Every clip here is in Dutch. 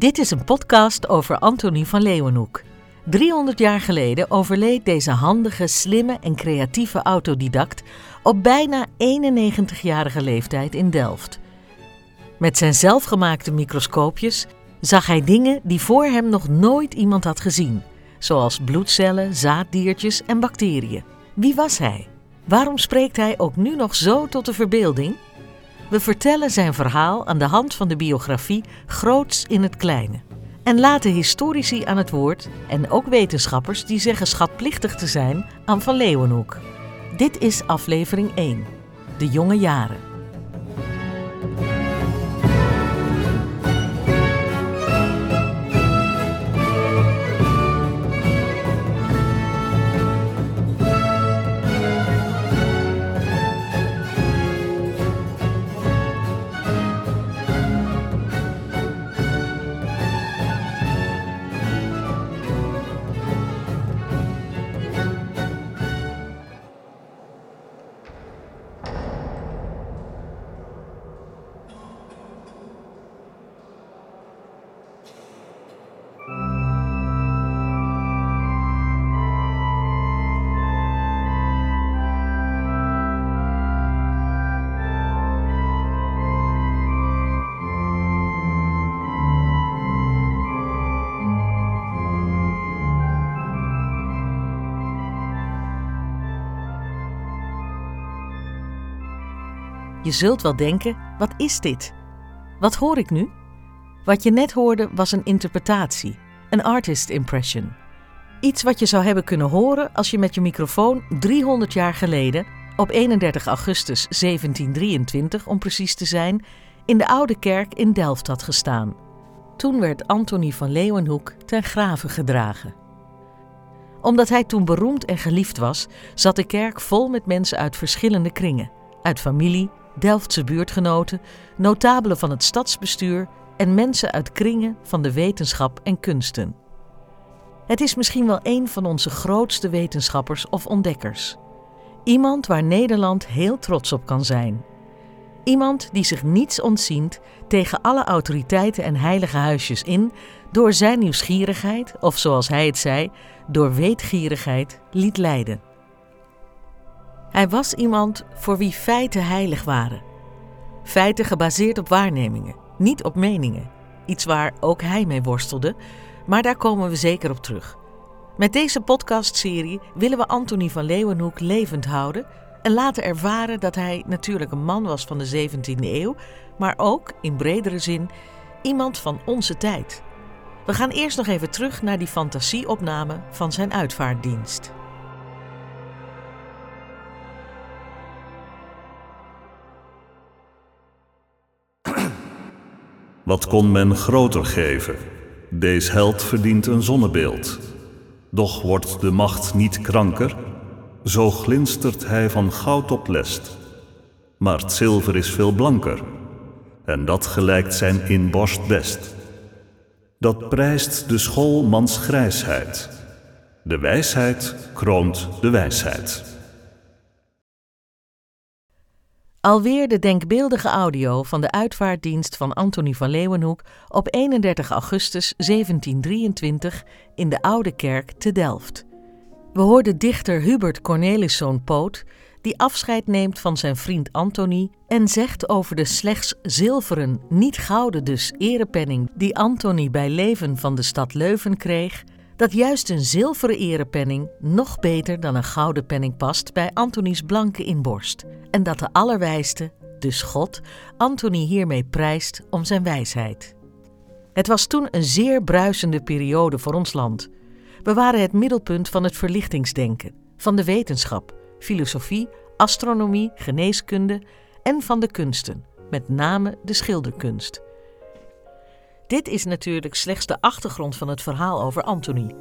Dit is een podcast over Antonie van Leeuwenhoek. 300 jaar geleden overleed deze handige, slimme en creatieve autodidact op bijna 91-jarige leeftijd in Delft. Met zijn zelfgemaakte microscoopjes zag hij dingen die voor hem nog nooit iemand had gezien, zoals bloedcellen, zaaddiertjes en bacteriën. Wie was hij? Waarom spreekt hij ook nu nog zo tot de verbeelding? We vertellen zijn verhaal aan de hand van de biografie Groots in het Kleine. En laten historici aan het woord en ook wetenschappers die zeggen schatplichtig te zijn aan Van Leeuwenhoek. Dit is aflevering 1, De Jonge Jaren. Je zult wel denken: wat is dit? Wat hoor ik nu? Wat je net hoorde was een interpretatie, een artist impression. Iets wat je zou hebben kunnen horen als je met je microfoon 300 jaar geleden, op 31 augustus 1723 om precies te zijn, in de Oude Kerk in Delft had gestaan. Toen werd Antonie van Leeuwenhoek ten grave gedragen. Omdat hij toen beroemd en geliefd was, zat de kerk vol met mensen uit verschillende kringen, uit familie, Delftse buurtgenoten, notabelen van het stadsbestuur en mensen uit kringen van de wetenschap en kunsten. Het is misschien wel een van onze grootste wetenschappers of ontdekkers. Iemand waar Nederland heel trots op kan zijn. Iemand die zich niets ontzient tegen alle autoriteiten en heilige huisjes in door zijn nieuwsgierigheid, of zoals hij het zei, door weetgierigheid liet leiden. Hij was iemand voor wie feiten heilig waren. Feiten gebaseerd op waarnemingen, niet op meningen. Iets waar ook hij mee worstelde, maar daar komen we zeker op terug. Met deze podcastserie willen we Antonie van Leeuwenhoek levend houden en laten ervaren dat hij natuurlijk een man was van de 17e eeuw, maar ook, in bredere zin, iemand van onze tijd. We gaan eerst nog even terug naar die fantasieopname van zijn uitvaartdienst. Wat kon men groter geven? Deze held verdient een zonnebeeld. Doch wordt de macht niet kranker, zo glinstert hij van goud op lest. Maar het zilver is veel blanker, en dat gelijkt zijn inborst best. Dat prijst de schoolmans grijsheid. De wijsheid kroont de wijsheid. Alweer de denkbeeldige audio van de uitvaartdienst van Antonie van Leeuwenhoek op 31 augustus 1723 in de Oude Kerk te Delft. We hoorden dichter Hubert Corneliszoon Poot, die afscheid neemt van zijn vriend Antonie en zegt over de slechts zilveren, niet gouden dus, erepenning die Antonie bij leven van de stad Leuven kreeg, dat juist een zilveren erepenning nog beter dan een gouden penning past bij Antonies blanke inborst. En dat de allerwijste, dus God, Antonie hiermee prijst om zijn wijsheid. Het was toen een zeer bruisende periode voor ons land. We waren het middelpunt van het verlichtingsdenken, van de wetenschap, filosofie, astronomie, geneeskunde en van de kunsten, met name de schilderkunst. Dit is natuurlijk slechts de achtergrond van het verhaal over Anthony.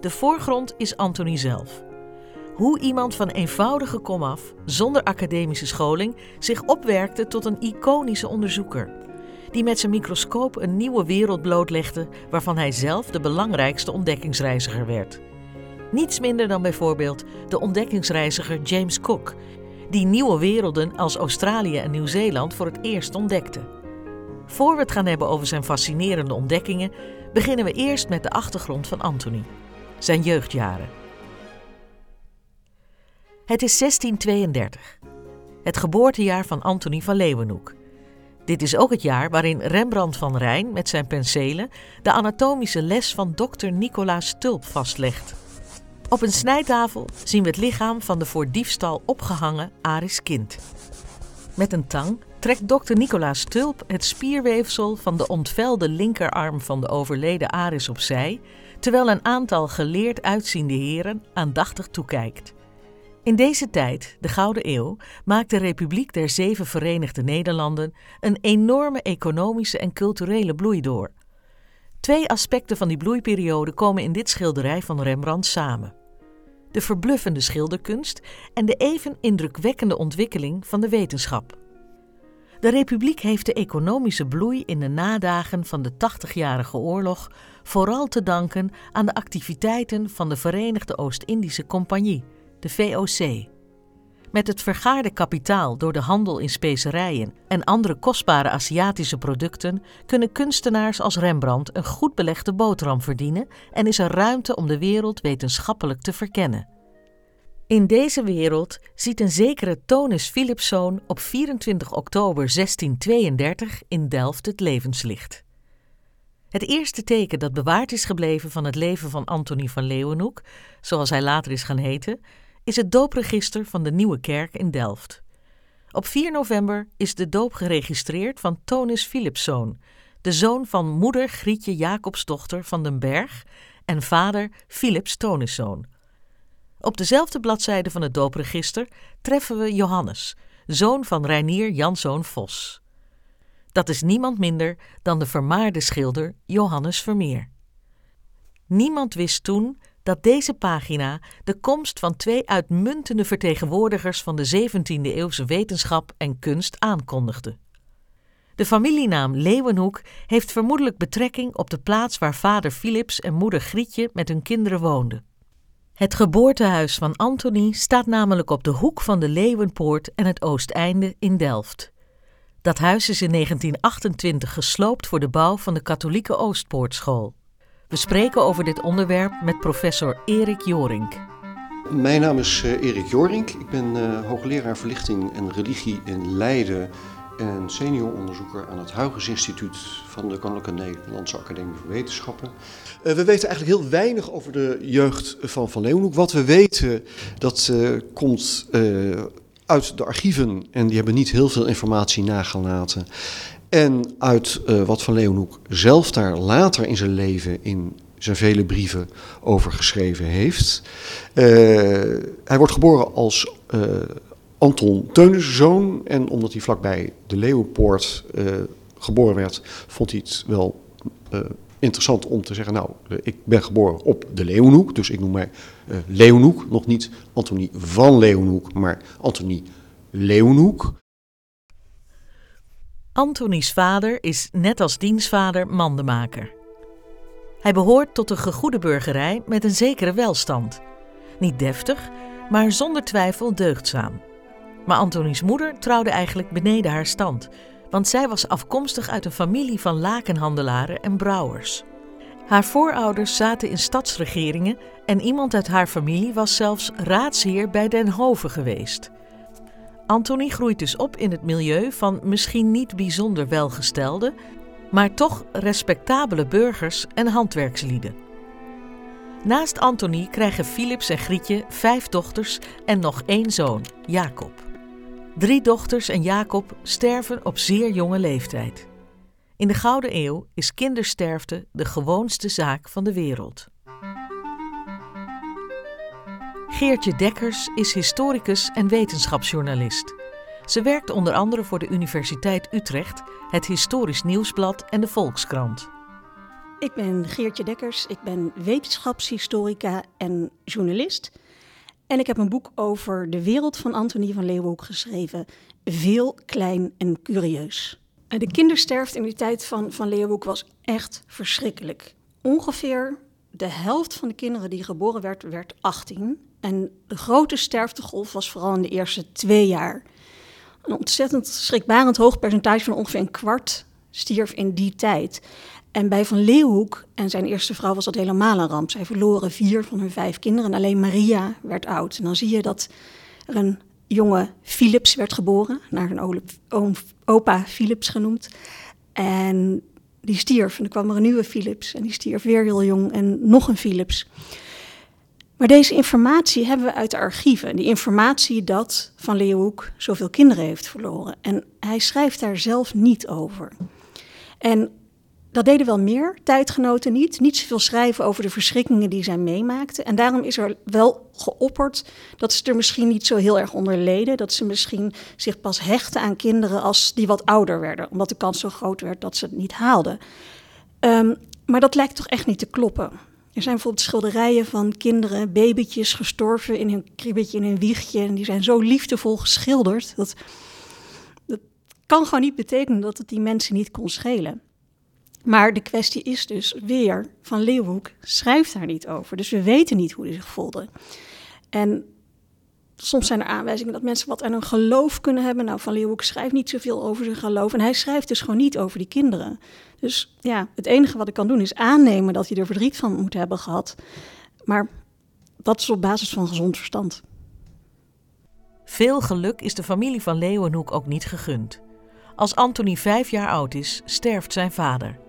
De voorgrond is Anthony zelf. Hoe iemand van eenvoudige komaf, zonder academische scholing, zich opwerkte tot een iconische onderzoeker. Die met zijn microscoop een nieuwe wereld blootlegde waarvan hij zelf de belangrijkste ontdekkingsreiziger werd. Niets minder dan bijvoorbeeld de ontdekkingsreiziger James Cook, die nieuwe werelden als Australië en Nieuw-Zeeland voor het eerst ontdekte. Voor we het gaan hebben over zijn fascinerende ontdekkingen, beginnen we eerst met de achtergrond van Antony, zijn jeugdjaren. Het is 1632, het geboortejaar van Antony van Leeuwenhoek. Dit is ook het jaar waarin Rembrandt van Rijn met zijn penselen de anatomische les van dokter Nicolaas Tulp vastlegt. Op een snijtafel zien we het lichaam van de voor diefstal opgehangen Aris kind. Met een tang trekt dokter Nicolaas Tulp het spierweefsel van de ontvelde linkerarm van de overleden Aris opzij, terwijl een aantal geleerd uitziende heren aandachtig toekijkt. In deze tijd, de Gouden Eeuw, maakt de Republiek der Zeven Verenigde Nederlanden een enorme economische en culturele bloei door. Twee aspecten van die bloeiperiode komen in dit schilderij van Rembrandt samen: de verbluffende schilderkunst en de even indrukwekkende ontwikkeling van de wetenschap. De Republiek heeft de economische bloei in de nadagen van de 80-jarige oorlog vooral te danken aan de activiteiten van de Verenigde Oost-Indische Compagnie de VOC. Met het vergaarde kapitaal door de handel in specerijen en andere kostbare Aziatische producten kunnen kunstenaars als Rembrandt een goed belegde boterham verdienen en is er ruimte om de wereld wetenschappelijk te verkennen. In deze wereld ziet een zekere Tonus Philipszoon op 24 oktober 1632 in Delft het levenslicht. Het eerste teken dat bewaard is gebleven van het leven van Antonie van Leeuwenhoek, zoals hij later is gaan heten, is het doopregister van de Nieuwe Kerk in Delft. Op 4 november is de doop geregistreerd van Tonus Philipszoon, de zoon van moeder Grietje Jacobsdochter van den Berg en vader Philips Tonuszoon. Op dezelfde bladzijde van het doopregister treffen we Johannes, zoon van Reinier Janszoon Vos. Dat is niemand minder dan de vermaarde schilder Johannes Vermeer. Niemand wist toen dat deze pagina de komst van twee uitmuntende vertegenwoordigers van de 17e-eeuwse wetenschap en kunst aankondigde. De familienaam Leeuwenhoek heeft vermoedelijk betrekking op de plaats waar vader Philips en moeder Grietje met hun kinderen woonden. Het geboortehuis van Antony staat namelijk op de hoek van de Leeuwenpoort en het Oosteinde in Delft. Dat huis is in 1928 gesloopt voor de bouw van de katholieke Oostpoortschool. We spreken over dit onderwerp met professor Erik Jorink. Mijn naam is uh, Erik Jorink. Ik ben uh, hoogleraar verlichting en religie in Leiden en senior onderzoeker aan het Huygens Instituut van de Koninklijke Nederlandse Academie voor Wetenschappen. Uh, we weten eigenlijk heel weinig over de jeugd van Van Leeuwenhoek. Wat we weten, dat komt uit de archieven en die hebben niet heel veel informatie nagelaten. En uit wat Van Leeuwenhoek zelf daar later in zijn leven in zijn vele brieven over geschreven heeft. Hij wordt geboren als Anton Teunus zoon. En omdat hij vlakbij de Leeuwenpoort geboren werd, vond hij het wel interessant om te zeggen... nou, ik ben geboren op de Leeuwenhoek, dus ik noem mij Leeuwenhoek. Nog niet Antonie van Leeuwenhoek, maar Antonie Leeuwenhoek. Antonies vader is net als dienstvader mandemaker. Hij behoort tot een gegoede burgerij met een zekere welstand. Niet deftig, maar zonder twijfel deugdzaam. Maar Antonies moeder trouwde eigenlijk beneden haar stand, want zij was afkomstig uit een familie van lakenhandelaren en brouwers. Haar voorouders zaten in stadsregeringen en iemand uit haar familie was zelfs raadsheer bij Den Hoven geweest. Anthony groeit dus op in het milieu van misschien niet bijzonder welgestelde, maar toch respectabele burgers en handwerkslieden. Naast Anthony krijgen Philips en Grietje vijf dochters en nog één zoon, Jacob. Drie dochters en Jacob sterven op zeer jonge leeftijd. In de Gouden Eeuw is kindersterfte de gewoonste zaak van de wereld. Geertje Dekkers is historicus en wetenschapsjournalist. Ze werkt onder andere voor de Universiteit Utrecht, het Historisch Nieuwsblad en de Volkskrant. Ik ben Geertje Dekkers, ik ben wetenschapshistorica en journalist. En ik heb een boek over de wereld van Antonie van Leeuwenhoek geschreven. Veel, klein en curieus. De kindersterfte in die tijd van, van Leeuwenhoek was echt verschrikkelijk. Ongeveer de helft van de kinderen die geboren werd, werd 18. En de grote sterftegolf was vooral in de eerste twee jaar. Een ontzettend schrikbarend hoog percentage van ongeveer een kwart stierf in die tijd. En bij Van Leeuwenhoek en zijn eerste vrouw was dat helemaal een ramp. Zij verloren vier van hun vijf kinderen en alleen Maria werd oud. En dan zie je dat er een jonge Philips werd geboren, naar oom, opa Philips genoemd. En die stierf en er kwam er een nieuwe Philips en die stierf weer heel jong en nog een Philips. Maar deze informatie hebben we uit de archieven. Die informatie dat Van Leeuwenhoek zoveel kinderen heeft verloren. En hij schrijft daar zelf niet over. En dat deden wel meer tijdgenoten niet. Niet zoveel schrijven over de verschrikkingen die zij meemaakten. En daarom is er wel geopperd dat ze er misschien niet zo heel erg onder leden. Dat ze misschien zich pas hechten aan kinderen als die wat ouder werden. Omdat de kans zo groot werd dat ze het niet haalden. Ehm, maar dat lijkt toch echt niet te kloppen. Er zijn bijvoorbeeld schilderijen van kinderen, babytjes gestorven in hun kribbetje, in hun wiegje. En die zijn zo liefdevol geschilderd. Dat, dat kan gewoon niet betekenen dat het die mensen niet kon schelen. Maar de kwestie is dus weer, Van Leeuwenhoek schrijft daar niet over. Dus we weten niet hoe hij zich voelde. En soms zijn er aanwijzingen dat mensen wat aan hun geloof kunnen hebben. Nou, Van Leeuwenhoek schrijft niet zoveel over zijn geloof. En hij schrijft dus gewoon niet over die kinderen. Dus ja, het enige wat ik kan doen is aannemen dat hij er verdriet van moet hebben gehad. Maar dat is op basis van gezond verstand. Veel geluk is de familie van Leeuwenhoek ook niet gegund. Als Anthony vijf jaar oud is, sterft zijn vader.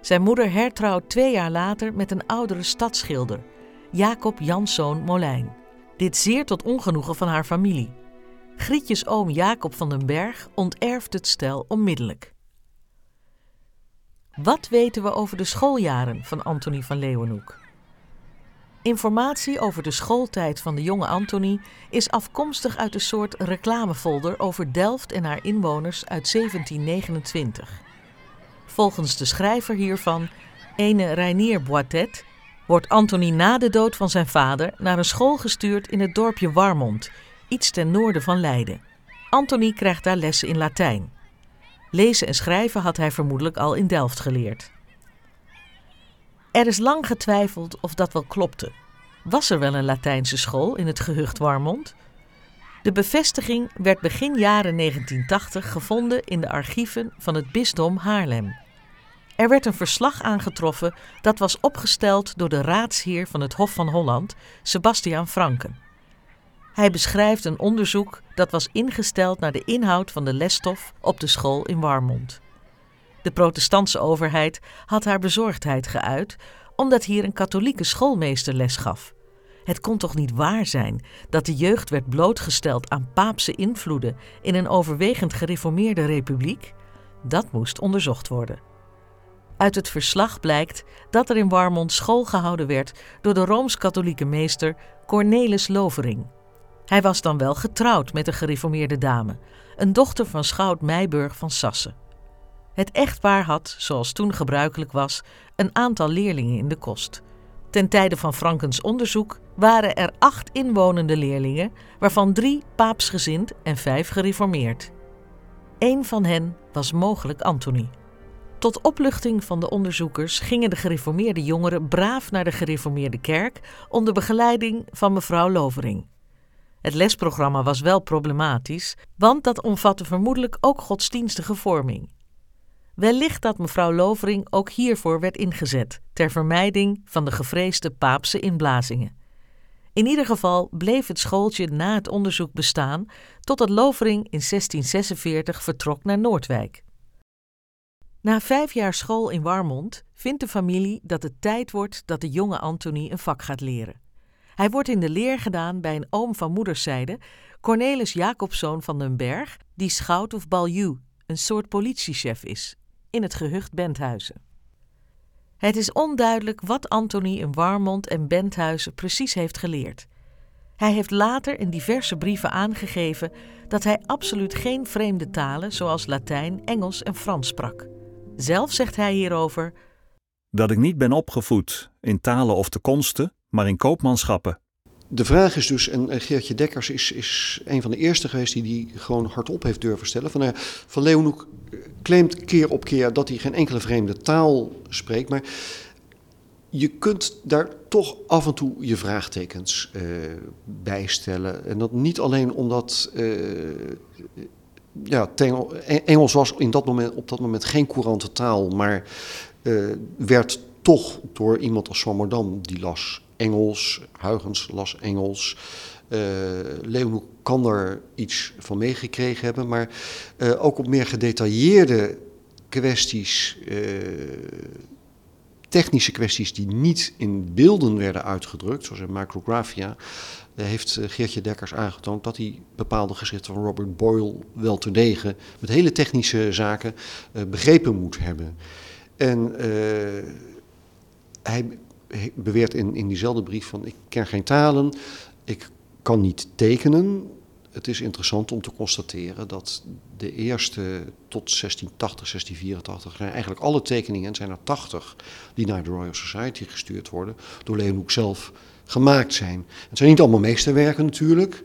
Zijn moeder hertrouwt twee jaar later met een oudere stadsschilder, Jacob Janszoon Molijn. Dit zeer tot ongenoegen van haar familie. Grietjes oom Jacob van den Berg onterft het stel onmiddellijk. Wat weten we over de schooljaren van Antonie van Leeuwenhoek? Informatie over de schooltijd van de jonge Antonie is afkomstig uit een soort reclamefolder over Delft en haar inwoners uit 1729. Volgens de schrijver hiervan, ene Reinier Boitet, wordt Antonie na de dood van zijn vader naar een school gestuurd in het dorpje Warmond, iets ten noorden van Leiden. Antonie krijgt daar lessen in Latijn. Lezen en schrijven had hij vermoedelijk al in Delft geleerd. Er is lang getwijfeld of dat wel klopte. Was er wel een Latijnse school in het gehucht Warmond? De bevestiging werd begin jaren 1980 gevonden in de archieven van het bisdom Haarlem. Er werd een verslag aangetroffen dat was opgesteld door de raadsheer van het Hof van Holland, Sebastiaan Franken. Hij beschrijft een onderzoek dat was ingesteld naar de inhoud van de lesstof op de school in Warmond. De protestantse overheid had haar bezorgdheid geuit omdat hier een katholieke schoolmeester les gaf. Het kon toch niet waar zijn dat de jeugd werd blootgesteld aan paapse invloeden in een overwegend gereformeerde republiek? Dat moest onderzocht worden. Uit het verslag blijkt dat er in Warmond school gehouden werd door de rooms-katholieke meester Cornelis Lovering. Hij was dan wel getrouwd met een gereformeerde dame, een dochter van schout Meiburg van Sassen. Het echtpaar had, zoals toen gebruikelijk was, een aantal leerlingen in de kost. Ten tijde van Frankens onderzoek waren er acht inwonende leerlingen, waarvan drie paapsgezind en vijf gereformeerd. Eén van hen was mogelijk Anthony. Tot opluchting van de onderzoekers gingen de gereformeerde jongeren braaf naar de gereformeerde kerk onder begeleiding van mevrouw Lovering. Het lesprogramma was wel problematisch, want dat omvatte vermoedelijk ook godsdienstige vorming. Wellicht dat mevrouw Lovering ook hiervoor werd ingezet, ter vermijding van de gevreesde paapse inblazingen. In ieder geval bleef het schooltje na het onderzoek bestaan totdat Lovering in 1646 vertrok naar Noordwijk. Na vijf jaar school in Warmond vindt de familie dat het tijd wordt dat de jonge Anthony een vak gaat leren. Hij wordt in de leer gedaan bij een oom van moederszijde, Cornelis Jacobzoon van den Berg, die schout of baljuw, een soort politiechef is, in het gehucht Benthuizen. Het is onduidelijk wat Anthony in Warmond en Benthuizen precies heeft geleerd. Hij heeft later in diverse brieven aangegeven dat hij absoluut geen vreemde talen zoals Latijn, Engels en Frans sprak. Zelf zegt hij hierover: Dat ik niet ben opgevoed in talen of de konsten, maar in koopmanschappen. De vraag is dus, en Geertje Dekkers is, is een van de eerste geweest die die gewoon hardop heeft durven stellen. Van, uh, van Leeuwenhoek claimt keer op keer dat hij geen enkele vreemde taal spreekt. Maar je kunt daar toch af en toe je vraagtekens uh, bij stellen. En dat niet alleen omdat uh, ja, Engels was in dat moment, op dat moment geen courante taal, maar werd toch door iemand als Swammerdam, die las Engels, Huygens las Engels, uh, Leeuwenhoek kan er iets van meegekregen hebben, maar uh, ook op meer gedetailleerde kwesties, uh, technische kwesties die niet in beelden werden uitgedrukt, zoals in Micrographia, heeft Geertje Dekkers aangetoond dat hij bepaalde geschriften van Robert Boyle wel terdege met hele technische zaken begrepen moet hebben. En hij beweert in, in diezelfde brief van ik ken geen talen, ik kan niet tekenen. Het is interessant om te constateren dat de eerste tot 1680, 1684 zijn eigenlijk alle tekeningen, en zijn er 80, die naar de Royal Society gestuurd worden, door Leeuwenhoek zelf gemaakt zijn. Het zijn niet allemaal meesterwerken natuurlijk.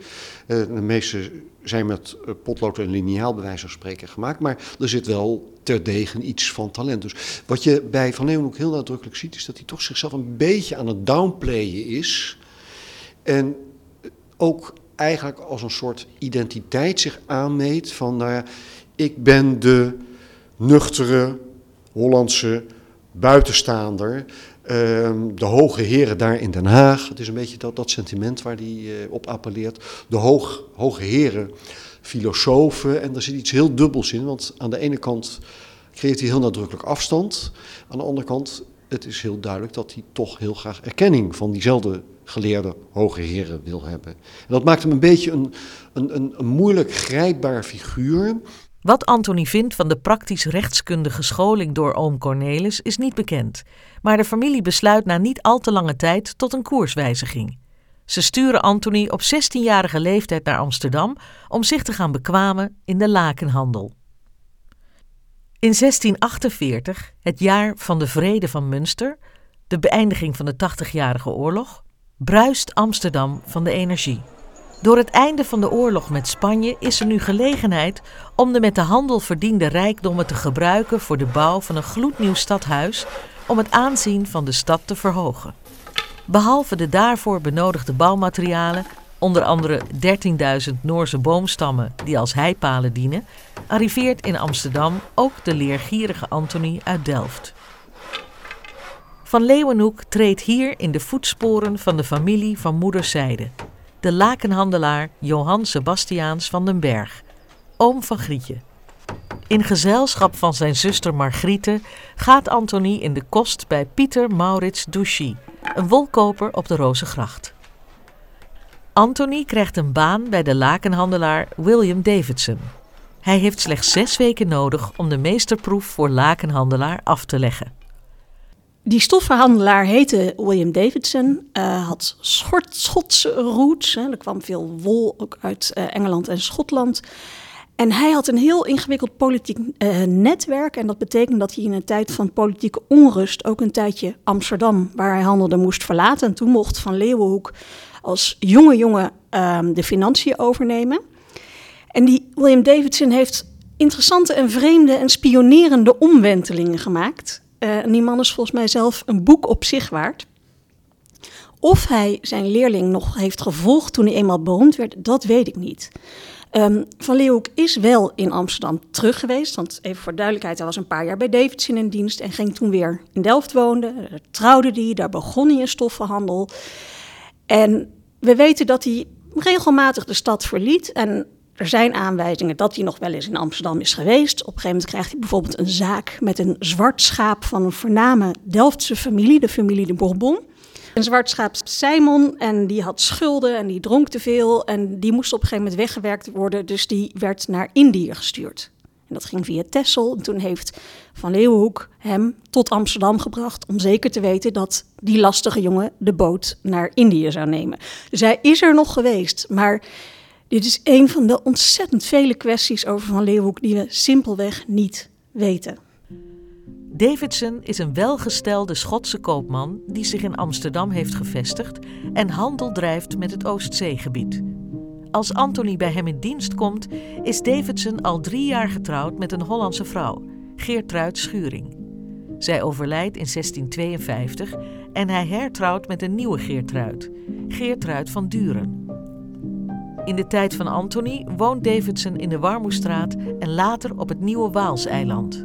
Uh, de meeste zijn met eh, potlood en liniaal bij wijze van spreken gemaakt, maar er zit wel terdege iets van talent. Dus wat je bij Van Leeuwenhoek heel nadrukkelijk ziet, is dat hij toch zichzelf een beetje aan het downplayen is. En ook eigenlijk als een soort identiteit zich aanmeet van, nou ja, ik ben de nuchtere Hollandse buitenstaander, ehm, de hoge heren daar in Den Haag. Het is een beetje dat, dat sentiment waar die uh, op appelleert. De hoog, hoge heren, filosofen. En er zit iets heel dubbels in, want aan de ene kant creëert hij heel nadrukkelijk afstand. Aan de andere kant, het is heel duidelijk dat hij toch heel graag erkenning van diezelfde geleerde hoge heren wil hebben. En dat maakt hem een beetje een, een, een, een moeilijk grijpbaar figuur. Wat Anthony vindt van de praktisch rechtskundige scholing door oom Cornelis is niet bekend. Maar de familie besluit na niet al te lange tijd tot een koerswijziging. Ze sturen Anthony op 16-jarige leeftijd naar Amsterdam om zich te gaan bekwamen in de lakenhandel. In 1648, het jaar van de Vrede van Münster, de beëindiging van de Tachtigjarige Oorlog, bruist Amsterdam van de energie. Door het einde van de oorlog met Spanje is er nu gelegenheid om de met de handel verdiende rijkdommen te gebruiken voor de bouw van een gloednieuw stadhuis om het aanzien van de stad te verhogen. Behalve de daarvoor benodigde bouwmaterialen, onder andere 13.000 Noorse boomstammen die als heipalen dienen, arriveert in Amsterdam ook de leergierige Anthony uit Delft. Van Leeuwenhoek treedt hier in de voetsporen van de familie van moederszijde, de lakenhandelaar Johan Sebastiaans van den Berg, oom van Grietje. In gezelschap van zijn zuster Margriete gaat Anthony in de kost bij Pieter Maurits Douchy, een wolkoper op de Rozengracht. Anthony krijgt een baan bij de lakenhandelaar William Davidson. Hij heeft slechts zes weken nodig om de meesterproef voor lakenhandelaar af te leggen. Die stoffenhandelaar heette William Davidson, uh, had Schotse roots. Hè. Er kwam veel wol ook uit uh, Engeland en Schotland. En hij had een heel ingewikkeld politiek uh, netwerk. En dat betekent dat hij in een tijd van politieke onrust ook een tijdje Amsterdam, waar hij handelde, moest verlaten. En toen mocht Van Leeuwenhoek als jonge jongen um, de financiën overnemen. En die William Davidson heeft interessante en vreemde en spionerende omwentelingen gemaakt. Uh, die man is volgens mij zelf een boek op zich waard. Of hij zijn leerling nog heeft gevolgd toen hij eenmaal beroemd werd, dat weet ik niet. Um, van Leeuwenhoek is wel in Amsterdam terug geweest. Want even voor duidelijkheid, hij was een paar jaar bij Davidson in dienst en ging toen weer in Delft wonen. Daar trouwde hij, daar begon hij een stoffenhandel. En we weten dat hij regelmatig de stad verliet. En er zijn aanwijzingen dat hij nog wel eens in Amsterdam is geweest. Op een gegeven moment krijgt hij bijvoorbeeld een zaak met een zwart schaap van een voorname Delftse familie, de familie de Bourbon. Een zwart schaap Simon en die had schulden en die dronk te veel en die moest op een gegeven moment weggewerkt worden, dus die werd naar Indië gestuurd. En dat ging via Texel. En toen heeft Van Leeuwenhoek hem tot Amsterdam gebracht om zeker te weten dat die lastige jongen de boot naar Indië zou nemen. Dus hij is er nog geweest, maar dit is een van de ontzettend vele kwesties over Van Leeuwenhoek die we simpelweg niet weten. Davidson is een welgestelde Schotse koopman die zich in Amsterdam heeft gevestigd en handel drijft met het Oostzeegebied. Als Anthony bij hem in dienst komt, is Davidson al drie jaar getrouwd met een Hollandse vrouw, Geertruid Schuring. Zij overlijdt in 1652 en hij hertrouwt met een nieuwe Geertruid, Geertruid van Duren. In de tijd van Anthony woont Davidson in de Warmoestraat en later op het Nieuwe Waalseiland.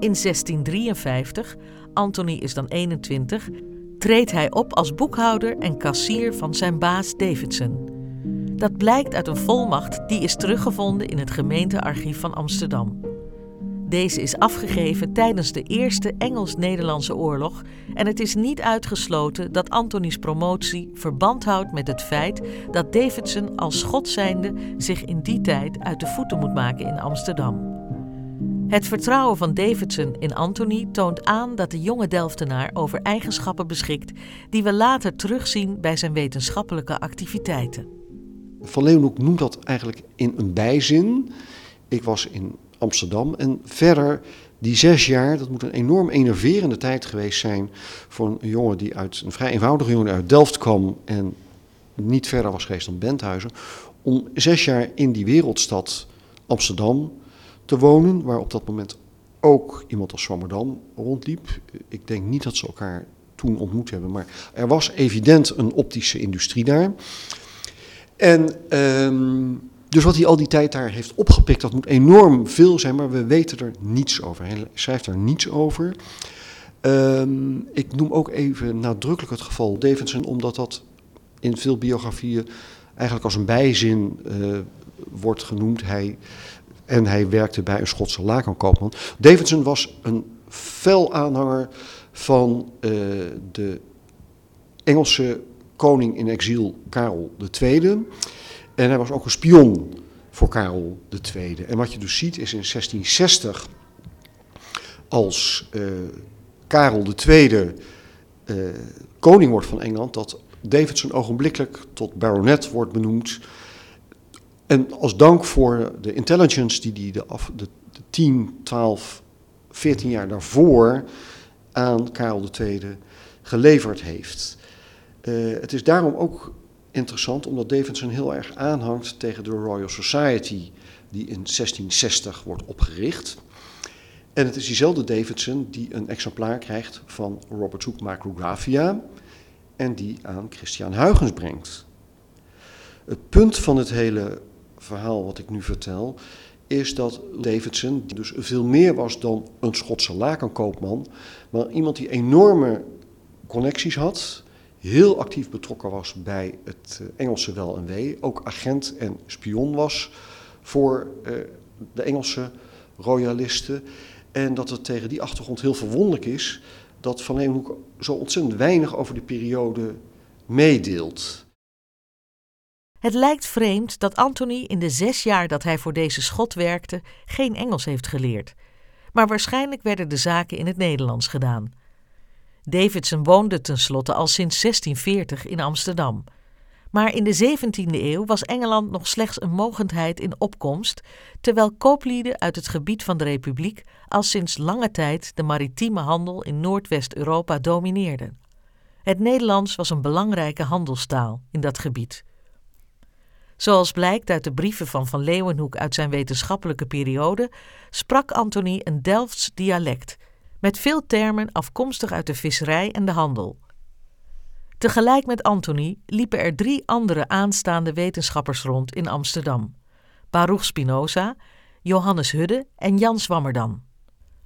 In 1653, Anthony is dan 21, treedt hij op als boekhouder en kassier van zijn baas Davidson. Dat blijkt uit een volmacht die is teruggevonden in het gemeentearchief van Amsterdam. Deze is afgegeven tijdens de Eerste Engels-Nederlandse Oorlog en het is niet uitgesloten dat Antonies promotie verband houdt met het feit dat Davidson als schot zijnde zich in die tijd uit de voeten moet maken in Amsterdam. Het vertrouwen van Davidson in Anthony toont aan dat de jonge Delftenaar over eigenschappen beschikt die we later terugzien bij zijn wetenschappelijke activiteiten. Van Leeuwenhoek noemt dat eigenlijk in een bijzin. Ik was in Amsterdam en verder die zes jaar, dat moet een enorm enerverende tijd geweest zijn voor een jongen die uit een vrij eenvoudige jongen uit Delft kwam en niet verder was geweest dan Benthuizen, om zes jaar in die wereldstad Amsterdam te wonen, waar op dat moment ook iemand als Swammerdam rondliep. Ik denk niet dat ze elkaar toen ontmoet hebben, maar er was evident een optische industrie daar. En ehm, dus wat hij al die tijd daar heeft opgepikt, dat moet enorm veel zijn, maar we weten er niets over. Hij schrijft er niets over. Ehm, ik noem ook even nadrukkelijk het geval Davidson, omdat dat in veel biografieën eigenlijk als een bijzin uh, wordt genoemd. Hij, en hij werkte bij een Schotse lakenkoopman. Davidson was een fel aanhanger van uh, de Engelse koning in exil Karel II. En hij was ook een spion voor Karel II. En wat je dus ziet is in 1660, als uh, Karel II uh, koning wordt van Engeland, dat Davidson ogenblikkelijk tot baronet wordt benoemd. En als dank voor de intelligence die hij de, de, de 10, 12, 14 jaar daarvoor aan Karel II geleverd heeft. Uh, het is daarom ook interessant, omdat Davidson heel erg aanhangt tegen de Royal Society, die in 1660 wordt opgericht. En het is diezelfde Davidson die een exemplaar krijgt van Robert Hooke Micrographia en die aan Christian Huygens brengt. Het punt van het hele verhaal wat ik nu vertel is dat Davidson dus veel meer was dan een Schotse lakenkoopman, maar iemand die enorme connecties had heel actief betrokken was bij het eh, Engelse wel en wee, ook agent en spion was voor uh, de Engelse royalisten. En dat het tegen die achtergrond heel verwonderlijk is dat Van Leeuwenhoek zo ontzettend weinig over die periode meedeelt. Het lijkt vreemd dat Anthony in de zes jaar dat hij voor deze schot werkte geen Engels heeft geleerd. Maar waarschijnlijk werden de zaken in het Nederlands gedaan. Davidson woonde tenslotte al sinds 1640 in Amsterdam. Maar in de 17e eeuw was Engeland nog slechts een mogendheid in opkomst, terwijl kooplieden uit het gebied van de Republiek al sinds lange tijd de maritieme handel in Noordwest-Europa domineerden. Het Nederlands was een belangrijke handelstaal in dat gebied. Zoals blijkt uit de brieven van Van Leeuwenhoek uit zijn wetenschappelijke periode, sprak Anthony een Delfts dialect met veel termen afkomstig uit de visserij en de handel. Tegelijk met Anthony liepen er drie andere aanstaande wetenschappers rond in Amsterdam: Baruch Spinoza, Johannes Hudde en Jan Swammerdam.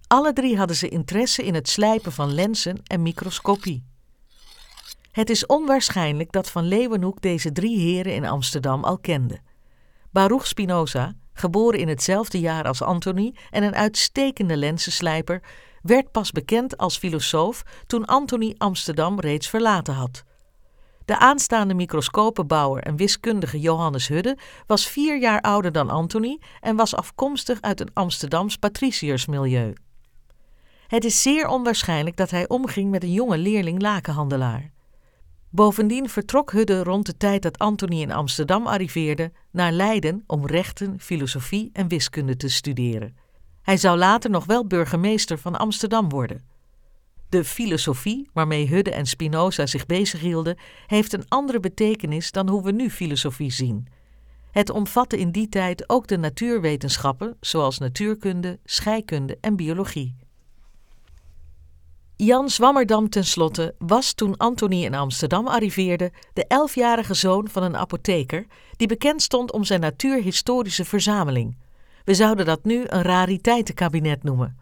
Alle drie hadden ze interesse in het slijpen van lenzen en microscopie. Het is onwaarschijnlijk dat Van Leeuwenhoek deze drie heren in Amsterdam al kende. Baruch Spinoza, geboren in hetzelfde jaar als Anthony en een uitstekende lensenslijper, werd pas bekend als filosoof toen Anthony Amsterdam reeds verlaten had. De aanstaande microscopenbouwer en wiskundige Johannes Hudde was vier jaar ouder dan Anthony en was afkomstig uit een Amsterdams patriciërsmilieu. Het is zeer onwaarschijnlijk dat hij omging met een jonge leerling lakenhandelaar. Bovendien vertrok Hudde rond de tijd dat Anthony in Amsterdam arriveerde naar Leiden om rechten, filosofie en wiskunde te studeren. Hij zou later nog wel burgemeester van Amsterdam worden. De filosofie waarmee Hudde en Spinoza zich bezighielden, heeft een andere betekenis dan hoe we nu filosofie zien. Het omvatte in die tijd ook de natuurwetenschappen, zoals natuurkunde, scheikunde en biologie. Jan Zwammerdam tenslotte was toen Anthony in Amsterdam arriveerde de elfjarige zoon van een apotheker die bekend stond om zijn natuurhistorische verzameling. We zouden dat nu een rariteitenkabinet noemen.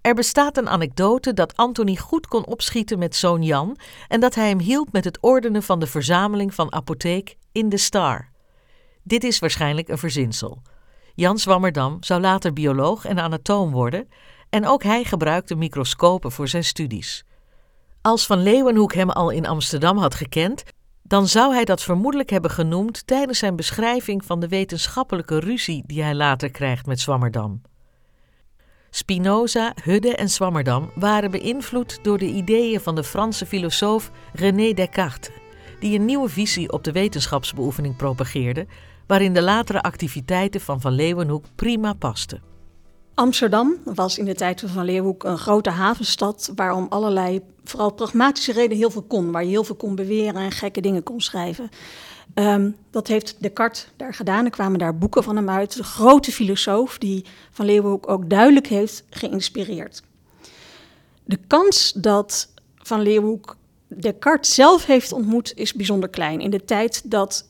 Er bestaat een anekdote dat Anthony goed kon opschieten met zoon Jan en dat hij hem hielp met het ordenen van de verzameling van apotheek in de Star. Dit is waarschijnlijk een verzinsel. Jan Zwammerdam zou later bioloog en anatoom worden en ook hij gebruikte microscopen voor zijn studies. Als Van Leeuwenhoek hem al in Amsterdam had gekend, dan zou hij dat vermoedelijk hebben genoemd tijdens zijn beschrijving van de wetenschappelijke ruzie die hij later krijgt met Zwammerdam. Spinoza, Hudde en Zwammerdam waren beïnvloed door de ideeën van de Franse filosoof René Descartes, die een nieuwe visie op de wetenschapsbeoefening propageerde, waarin de latere activiteiten van Van Leeuwenhoek prima pasten. Amsterdam was in de tijd van Leeuwenhoek een grote havenstad waar om allerlei, vooral pragmatische redenen, heel veel kon. Waar je heel veel kon beweren en gekke dingen kon schrijven. Um, dat heeft Descartes daar gedaan. Er kwamen daar boeken van hem uit. De grote filosoof die Van Leeuwenhoek ook duidelijk heeft geïnspireerd. De kans dat Van Leeuwenhoek Descartes zelf heeft ontmoet is bijzonder klein. In de tijd dat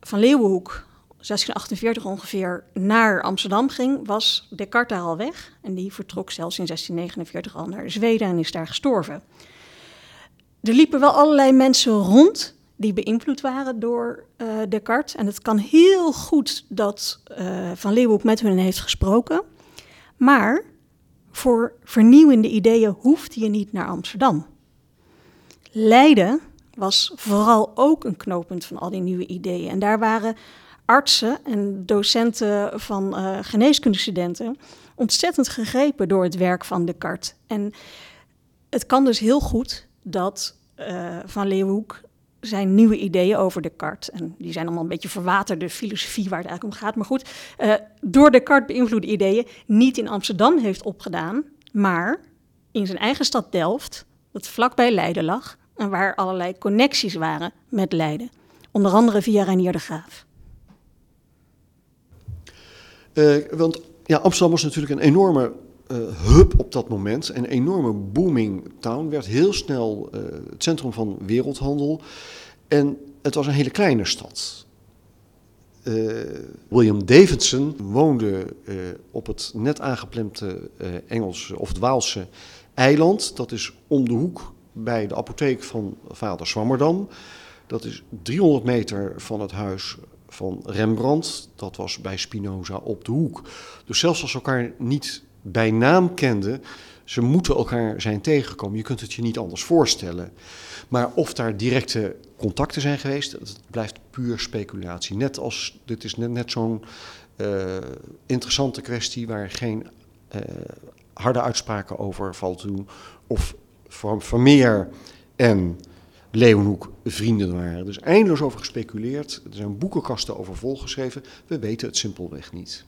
Van Leeuwenhoek 1648 ongeveer naar Amsterdam ging, was Descartes al weg. En die vertrok zelfs in 1649 al naar Zweden en is daar gestorven. Er liepen wel allerlei mensen rond die beïnvloed waren door uh, Descartes. En het kan heel goed dat uh, Van Leeuwenhoek met hun heeft gesproken. Maar voor vernieuwende ideeën hoefde je niet naar Amsterdam. Leiden was vooral ook een knooppunt van al die nieuwe ideeën. En daar waren artsen en docenten van uh, geneeskundestudenten ontzettend gegrepen door het werk van Descartes. En het kan dus heel goed dat uh, Van Leeuwenhoek zijn nieuwe ideeën over Descartes, en die zijn allemaal een beetje verwaterde filosofie waar het eigenlijk om gaat, maar goed, uh, door Descartes beïnvloede ideeën niet in Amsterdam heeft opgedaan, maar in zijn eigen stad Delft, dat vlakbij Leiden lag en waar allerlei connecties waren met Leiden. Onder andere via Reinier de Graaf. Uh, want ja, Amsterdam was natuurlijk een enorme uh, hub op dat moment. Een enorme booming town. Werd heel snel uh, het centrum van wereldhandel. En het was een hele kleine stad. William Davidson woonde op het net aangeplempte Engelse of Dwaalse eiland. Dat is om de hoek bij de apotheek van vader Swammerdam. Dat is 300 meter van het huis van Rembrandt. Dat was bij Spinoza op de hoek. Dus zelfs als ze elkaar niet bij naam kenden, ze moeten elkaar zijn tegengekomen. Je kunt het je niet anders voorstellen. Maar of daar directe contacten zijn geweest, dat blijft puur speculatie. Net als, dit is net, net zo'n uh, interessante kwestie waar geen uh, harde uitspraken over valt doen. Of Vermeer en Leeuwenhoek vrienden waren. Dus eindeloos over gespeculeerd. Er zijn boekenkasten over volgeschreven. We weten het simpelweg niet.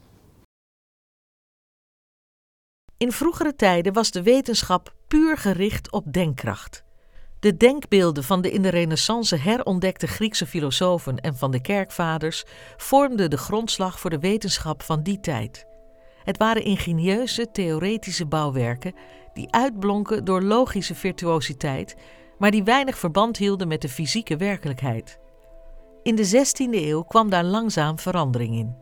In vroegere tijden was de wetenschap puur gericht op denkkracht. De denkbeelden van de in de Renaissance herontdekte Griekse filosofen en van de kerkvaders vormden de grondslag voor de wetenschap van die tijd. Het waren ingenieuze theoretische bouwwerken die uitblonken door logische virtuositeit maar die weinig verband hielden met de fysieke werkelijkheid. In de 16e eeuw kwam daar langzaam verandering in.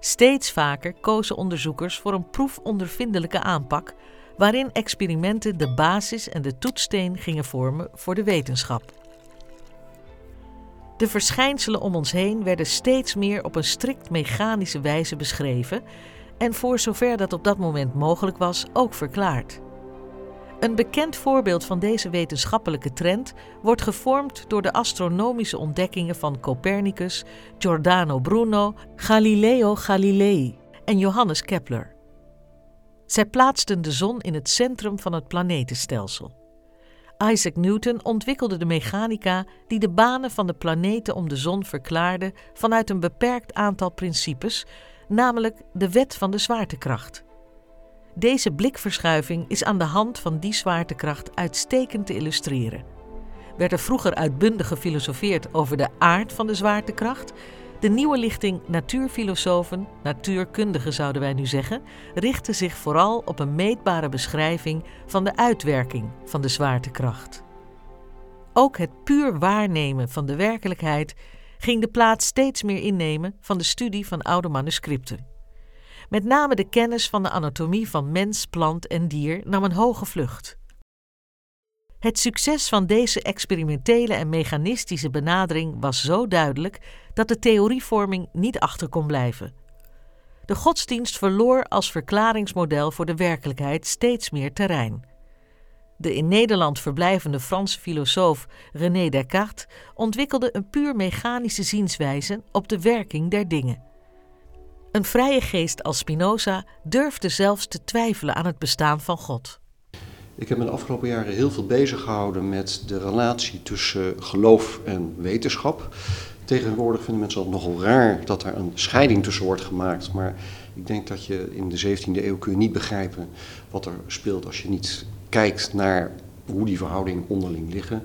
Steeds vaker kozen onderzoekers voor een proefondervindelijke aanpak, waarin experimenten de basis en de toetssteen gingen vormen voor de wetenschap. De verschijnselen om ons heen werden steeds meer op een strikt mechanische wijze beschreven en voor zover dat op dat moment mogelijk was, ook verklaard. Een bekend voorbeeld van deze wetenschappelijke trend wordt gevormd door de astronomische ontdekkingen van Copernicus, Giordano Bruno, Galileo Galilei en Johannes Kepler. Zij plaatsten de zon in het centrum van het planetenstelsel. Isaac Newton ontwikkelde de mechanica die de banen van de planeten om de zon verklaarde vanuit een beperkt aantal principes, namelijk de wet van de zwaartekracht. Deze blikverschuiving is aan de hand van die zwaartekracht uitstekend te illustreren. Werd er vroeger uitbundig gefilosofeerd over de aard van de zwaartekracht, De nieuwe lichting natuurfilosofen, natuurkundigen zouden wij nu zeggen, richtte zich vooral op een meetbare beschrijving van de uitwerking van de zwaartekracht. Ook het puur waarnemen van de werkelijkheid ging de plaats steeds meer innemen van de studie van oude manuscripten. Met name de kennis van de anatomie van mens, plant en dier nam een hoge vlucht. Het succes van deze experimentele en mechanistische benadering was zo duidelijk dat de theorievorming niet achter kon blijven. De godsdienst verloor als verklaringsmodel voor de werkelijkheid steeds meer terrein. De in Nederland verblijvende Franse filosoof René Descartes ontwikkelde een puur mechanische zienswijze op de werking der dingen. Een vrije geest als Spinoza durfde zelfs te twijfelen aan het bestaan van God. Ik heb me de afgelopen jaren heel veel bezig gehouden met de relatie tussen geloof en wetenschap. Tegenwoordig vinden mensen het nogal raar dat er een scheiding tussen wordt gemaakt. Maar ik denk dat je in de 17e eeuw kun je niet begrijpen wat er speelt als je niet kijkt naar hoe die verhoudingen onderling liggen.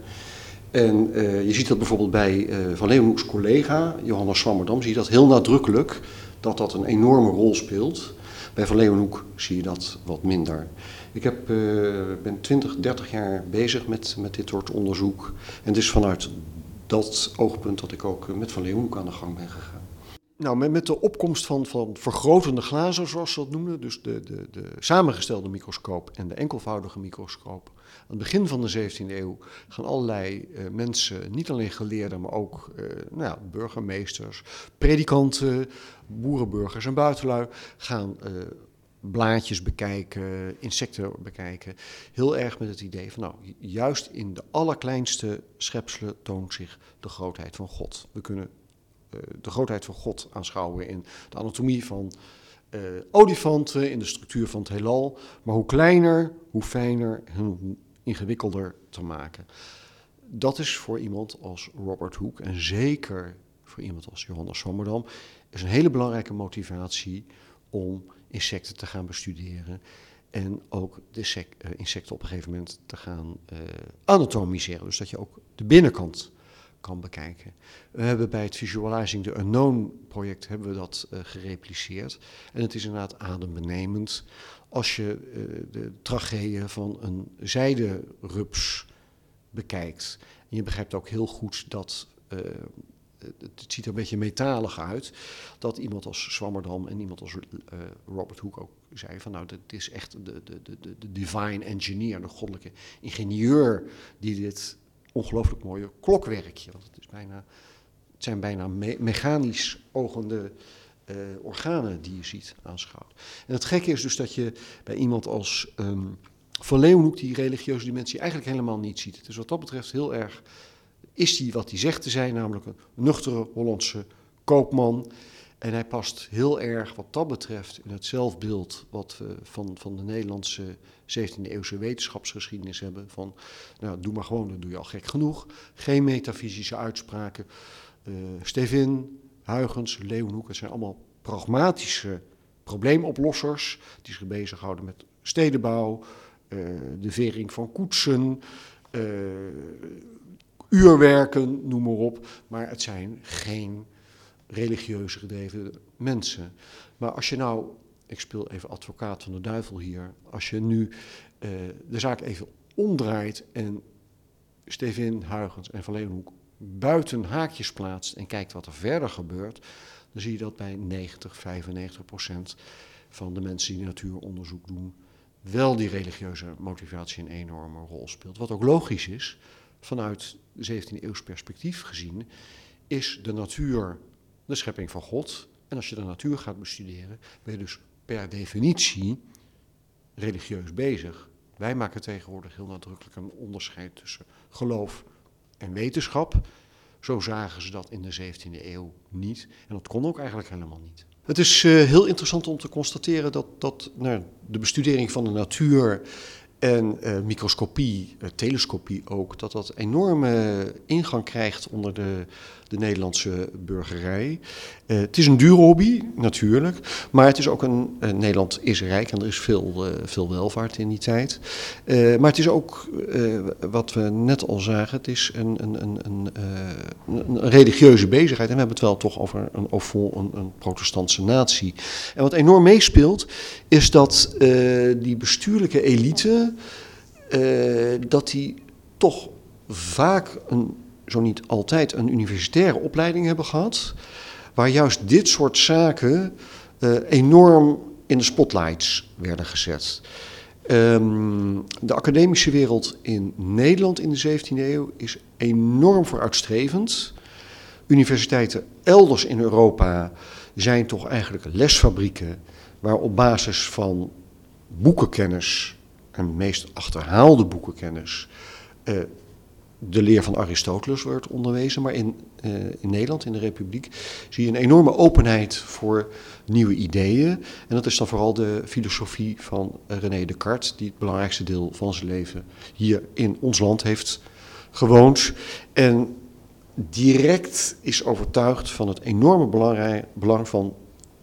En uh, je ziet dat bijvoorbeeld bij uh, Van Leeuwenhoek's collega, Johannes Swammerdam, zie je dat heel nadrukkelijk, dat dat een enorme rol speelt. Bij Van Leeuwenhoek zie je dat wat minder. Ik heb, uh, ben 20, 30 jaar bezig met, met dit soort onderzoek. En het is vanuit dat oogpunt dat ik ook met Van Leeuwenhoek aan de gang ben gegaan. Nou, met, met de opkomst van, van vergrotende glazen, zoals ze dat noemen, dus de, de, de samengestelde microscoop en de enkelvoudige microscoop. Aan het begin van de 17e eeuw gaan allerlei uh, mensen, niet alleen geleerden, maar ook uh, nou ja, burgemeesters, predikanten, boerenburgers en buitenlui, gaan uh, blaadjes bekijken, insecten bekijken. Heel erg met het idee van, nou, juist in de allerkleinste schepselen toont zich de grootheid van God. We kunnen de grootheid van God aanschouwen in de anatomie van uh, olifanten, in de structuur van het heelal. Maar hoe kleiner, hoe fijner en hoe ingewikkelder te maken. Dat is voor iemand als Robert Hooke en zeker voor iemand als Johannes Swammerdam is een hele belangrijke motivatie om insecten te gaan bestuderen. En ook de uh, insecten op een gegeven moment te gaan anatomiseren. Dus dat je ook de binnenkant kan bekijken. We hebben bij het Visualizing the Unknown project hebben we dat uh, gerepliceerd. En het is inderdaad adembenemend als je de tragedieën van een zijderups bekijkt. Je begrijpt ook heel goed dat het ziet er een beetje metalig uit, dat iemand als Swammerdam en iemand als Robert Hooke ook zei van nou, dit is echt de, de, de, de divine engineer, de goddelijke ingenieur die dit ongelooflijk mooie klokwerkje, want het, is bijna, het zijn bijna me mechanisch ogende uh, organen die je ziet aanschouwt. En het gekke is dus dat je bij iemand als um, Van Leeuwenhoek die religieuze dimensie eigenlijk helemaal niet ziet. Is wat dat betreft heel erg is hij wat hij zegt te zijn, namelijk een nuchtere Hollandse koopman. En hij past heel erg wat dat betreft in het zelfbeeld wat we van, van de Nederlandse 17e-eeuwse wetenschapsgeschiedenis hebben. Van, nou, doe maar gewoon, dan doe je al gek genoeg. Geen metafysische uitspraken. Uh, Stevin, Huygens, Leeuwenhoek, het zijn allemaal pragmatische probleemoplossers die zich bezighouden met stedenbouw, uh, de vering van koetsen, uh, uurwerken, noem maar op. Maar het zijn geen religieuze gedreven mensen. Maar als je nou, ik speel even advocaat van de duivel hier, als je nu uh, de zaak even omdraait en Stevin Huygens en Van Leeuwenhoek buiten haakjes plaatst en kijkt wat er verder gebeurt, dan zie je dat bij 90, 95 procent van de mensen die natuuronderzoek doen, wel die religieuze motivatie een enorme rol speelt. Wat ook logisch is, vanuit 17e eeuws perspectief gezien, is de natuur de schepping van God. En als je de natuur gaat bestuderen, ben je dus per definitie religieus bezig. Wij maken tegenwoordig heel nadrukkelijk een onderscheid tussen geloof en wetenschap. Zo zagen ze dat in de 17e eeuw niet. En dat kon ook eigenlijk helemaal niet. Het is uh, heel interessant om te constateren dat, dat nou, de bestudering van de natuur en uh, microscopie, uh, telescopie ook, dat dat enorme ingang krijgt onder de, de Nederlandse burgerij. Uh, het is een dure hobby, natuurlijk, maar het is ook een. Nederland is rijk en er is veel, veel welvaart in die tijd. maar het is ook, wat we net al zagen, het is een, een, een, een, religieuze bezigheid. En we hebben het wel toch over een, over een, een protestantse natie. En wat enorm meespeelt, is dat die bestuurlijke elite dat die toch vaak, een, zo niet altijd, een universitaire opleiding hebben gehad. Waar juist dit soort zaken uh, enorm in de spotlights werden gezet. Um, de academische wereld in Nederland in de 17e eeuw is enorm vooruitstrevend. Universiteiten elders in Europa zijn toch eigenlijk lesfabrieken waar op basis van boekenkennis en meest achterhaalde boekenkennis uh, de leer van Aristoteles wordt onderwezen. Maar in, uh, in Nederland, in de Republiek, zie je een enorme openheid voor nieuwe ideeën. En dat is dan vooral de filosofie van René Descartes, die het belangrijkste deel van zijn leven hier in ons land heeft gewoond. En direct is overtuigd van het enorme belang van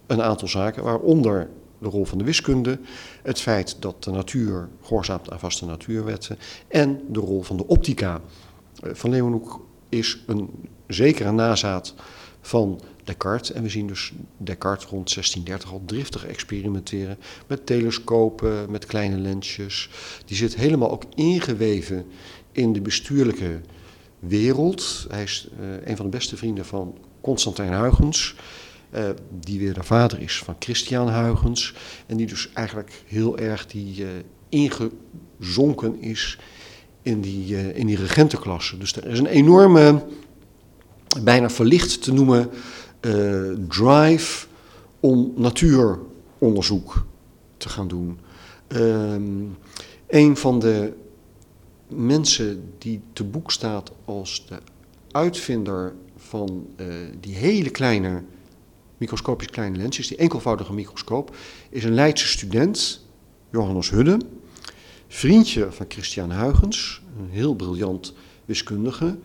een aantal zaken, waaronder de rol van de wiskunde, het feit dat de natuur gehoorzaamt aan vaste natuurwetten en de rol van de optica. Eh, van Leeuwenhoek is een zekere nazaat van Descartes. En we zien dus Descartes rond 1630 al driftig experimenteren met telescopen, met kleine lensjes. Die zit helemaal ook ingeweven in de bestuurlijke wereld. Hij is uh, een van de beste vrienden van Constantijn Huygens. Uh, die weer de vader is van Christian Huygens. En die dus eigenlijk heel erg die, ingezonken is in die, uh, in die regentenklasse. Dus er is een enorme, bijna verlicht te noemen, drive om natuuronderzoek te gaan doen. Um, een van de mensen die te boek staat als de uitvinder van die hele kleine microscopisch kleine lensjes, die enkelvoudige microscoop, is een Leidse student, Johannes Hudde, vriendje van Christian Huygens, een heel briljant wiskundige.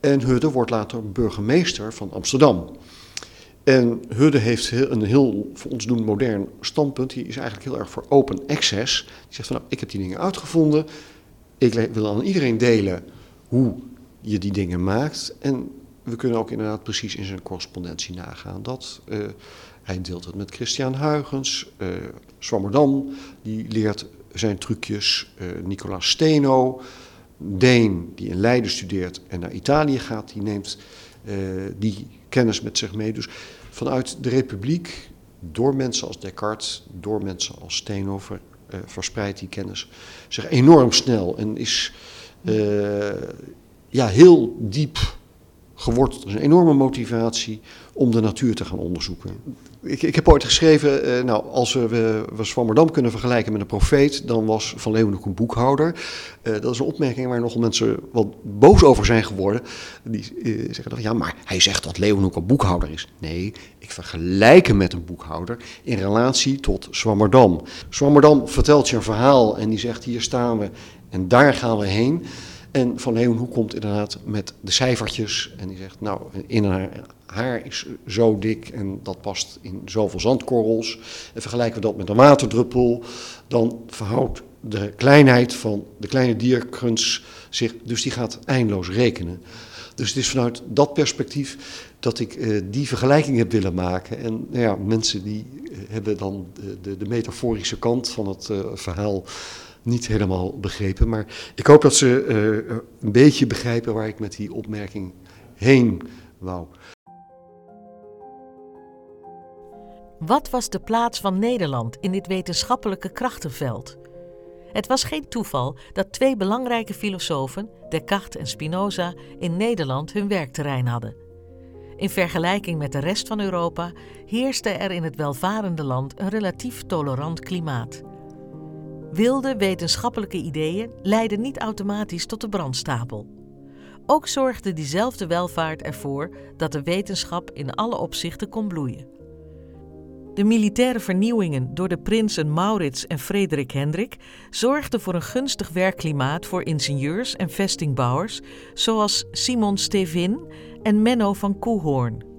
En Hudde wordt later burgemeester van Amsterdam. En Hudde heeft een heel, voor ons doen, modern standpunt. Die is eigenlijk heel erg voor open access. Die zegt van, nou, ik heb die dingen uitgevonden. Ik wil aan iedereen delen hoe je die dingen maakt. En we kunnen ook inderdaad precies in zijn correspondentie nagaan dat uh, hij deelt het met Christian Huygens, uh, Swammerdam, die leert zijn trucjes, uh, Nicolaas Steno, Deen, die in Leiden studeert en naar Italië gaat, die neemt die kennis met zich mee. Dus vanuit de Republiek, door mensen als Descartes, door mensen als Steno, ver, verspreidt die kennis zich enorm snel en is ja, heel diep geworteld. is een enorme motivatie om de natuur te gaan onderzoeken. Ik, ik heb ooit geschreven, eh, nou, als we, we, Swammerdam kunnen vergelijken met een profeet, dan was Van Leeuwenhoek een boekhouder. Uh, dat is een opmerking waar nogal mensen wat boos over zijn geworden. Die uh, zeggen dat, ja, maar hij zegt dat Leeuwenhoek een boekhouder is. Nee, ik vergelijk hem met een boekhouder in relatie tot Swammerdam. Swammerdam vertelt je een verhaal en die zegt, hier staan we en daar gaan we heen. En Van Leeuwenhoek komt inderdaad met de cijfertjes en die zegt, nou, in haar haar is zo dik en dat past in zoveel zandkorrels. En vergelijken we dat met een waterdruppel, dan verhoudt de kleinheid van de kleine dierkunst zich, dus die gaat eindeloos rekenen. Dus het is vanuit dat perspectief dat ik uh, die vergelijking heb willen maken. En nou ja, mensen die uh, hebben dan de, de, de, metaforische kant van het uh, verhaal niet helemaal begrepen. Maar ik hoop dat ze uh, een beetje begrijpen waar ik met die opmerking heen wou. Wat was de plaats van Nederland in dit wetenschappelijke krachtenveld? Het was geen toeval dat twee belangrijke filosofen, Descartes en Spinoza, in Nederland hun werkterrein hadden. In vergelijking met de rest van Europa heerste er in het welvarende land een relatief tolerant klimaat. Wilde wetenschappelijke ideeën leidden niet automatisch tot de brandstapel. Ook zorgde diezelfde welvaart ervoor dat de wetenschap in alle opzichten kon bloeien. De militaire vernieuwingen door de prinsen Maurits en Frederik Hendrik zorgden voor een gunstig werkklimaat voor ingenieurs en vestingbouwers zoals Simon Stevin en Menno van Koehoorn.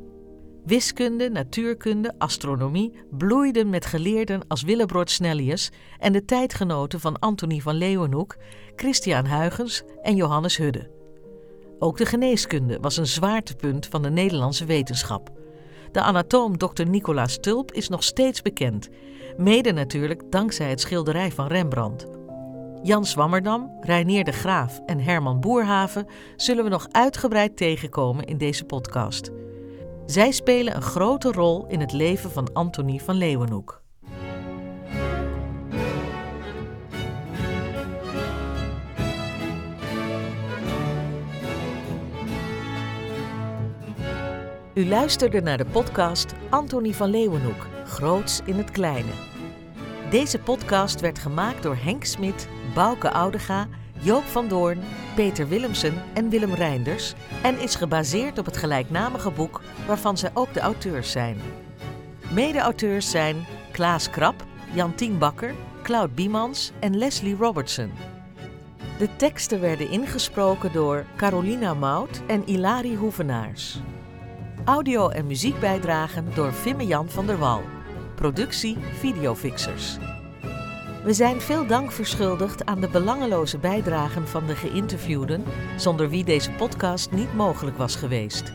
Wiskunde, natuurkunde, astronomie bloeiden met geleerden als Willebrord Snellius en de tijdgenoten van Antonie van Leeuwenhoek, Christian Huygens en Johannes Hudde. Ook de geneeskunde was een zwaartepunt van de Nederlandse wetenschap. De anatoom Dr. Nicolaas Tulp is nog steeds bekend, mede natuurlijk dankzij het schilderij van Rembrandt. Jan Swammerdam, Reinier de Graaf en Herman Boerhaven zullen we nog uitgebreid tegenkomen in deze podcast. Zij spelen een grote rol in het leven van Antonie van Leeuwenhoek. U luisterde naar de podcast Antonie van Leeuwenhoek, Groots in het Kleine. Deze podcast werd gemaakt door Henk Smit, Bouke Oudega, Joop van Doorn, Peter Willemsen en Willem Reinders en is gebaseerd op het gelijknamige boek waarvan zij ook de auteurs zijn. Mede-auteurs zijn Klaas Krap, Jantien Bakker, Cloud Biemans en Leslie Robertson. De teksten werden ingesproken door Carolina Mout en Ilari Hoevenaars. Audio- en muziekbijdragen door Vimme Jan van der Wal. Productie Videofixers. We zijn veel dank verschuldigd aan de belangeloze bijdragen van de geïnterviewden, zonder wie deze podcast niet mogelijk was geweest.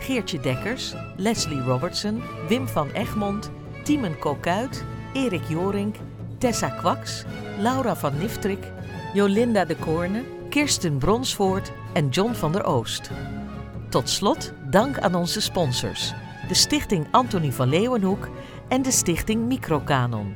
Geertje Dekkers, Leslie Robertson, Wim van Egmond, Tiemen Kokuit, Erik Jorink, Tessa Kwaks, Laura van Niftrik, Jolinda de Koorne, Kirsten Bronsvoort en John van der Oost. Tot slot dank aan onze sponsors, de Stichting Antonie van Leeuwenhoek en de Stichting Microcanon.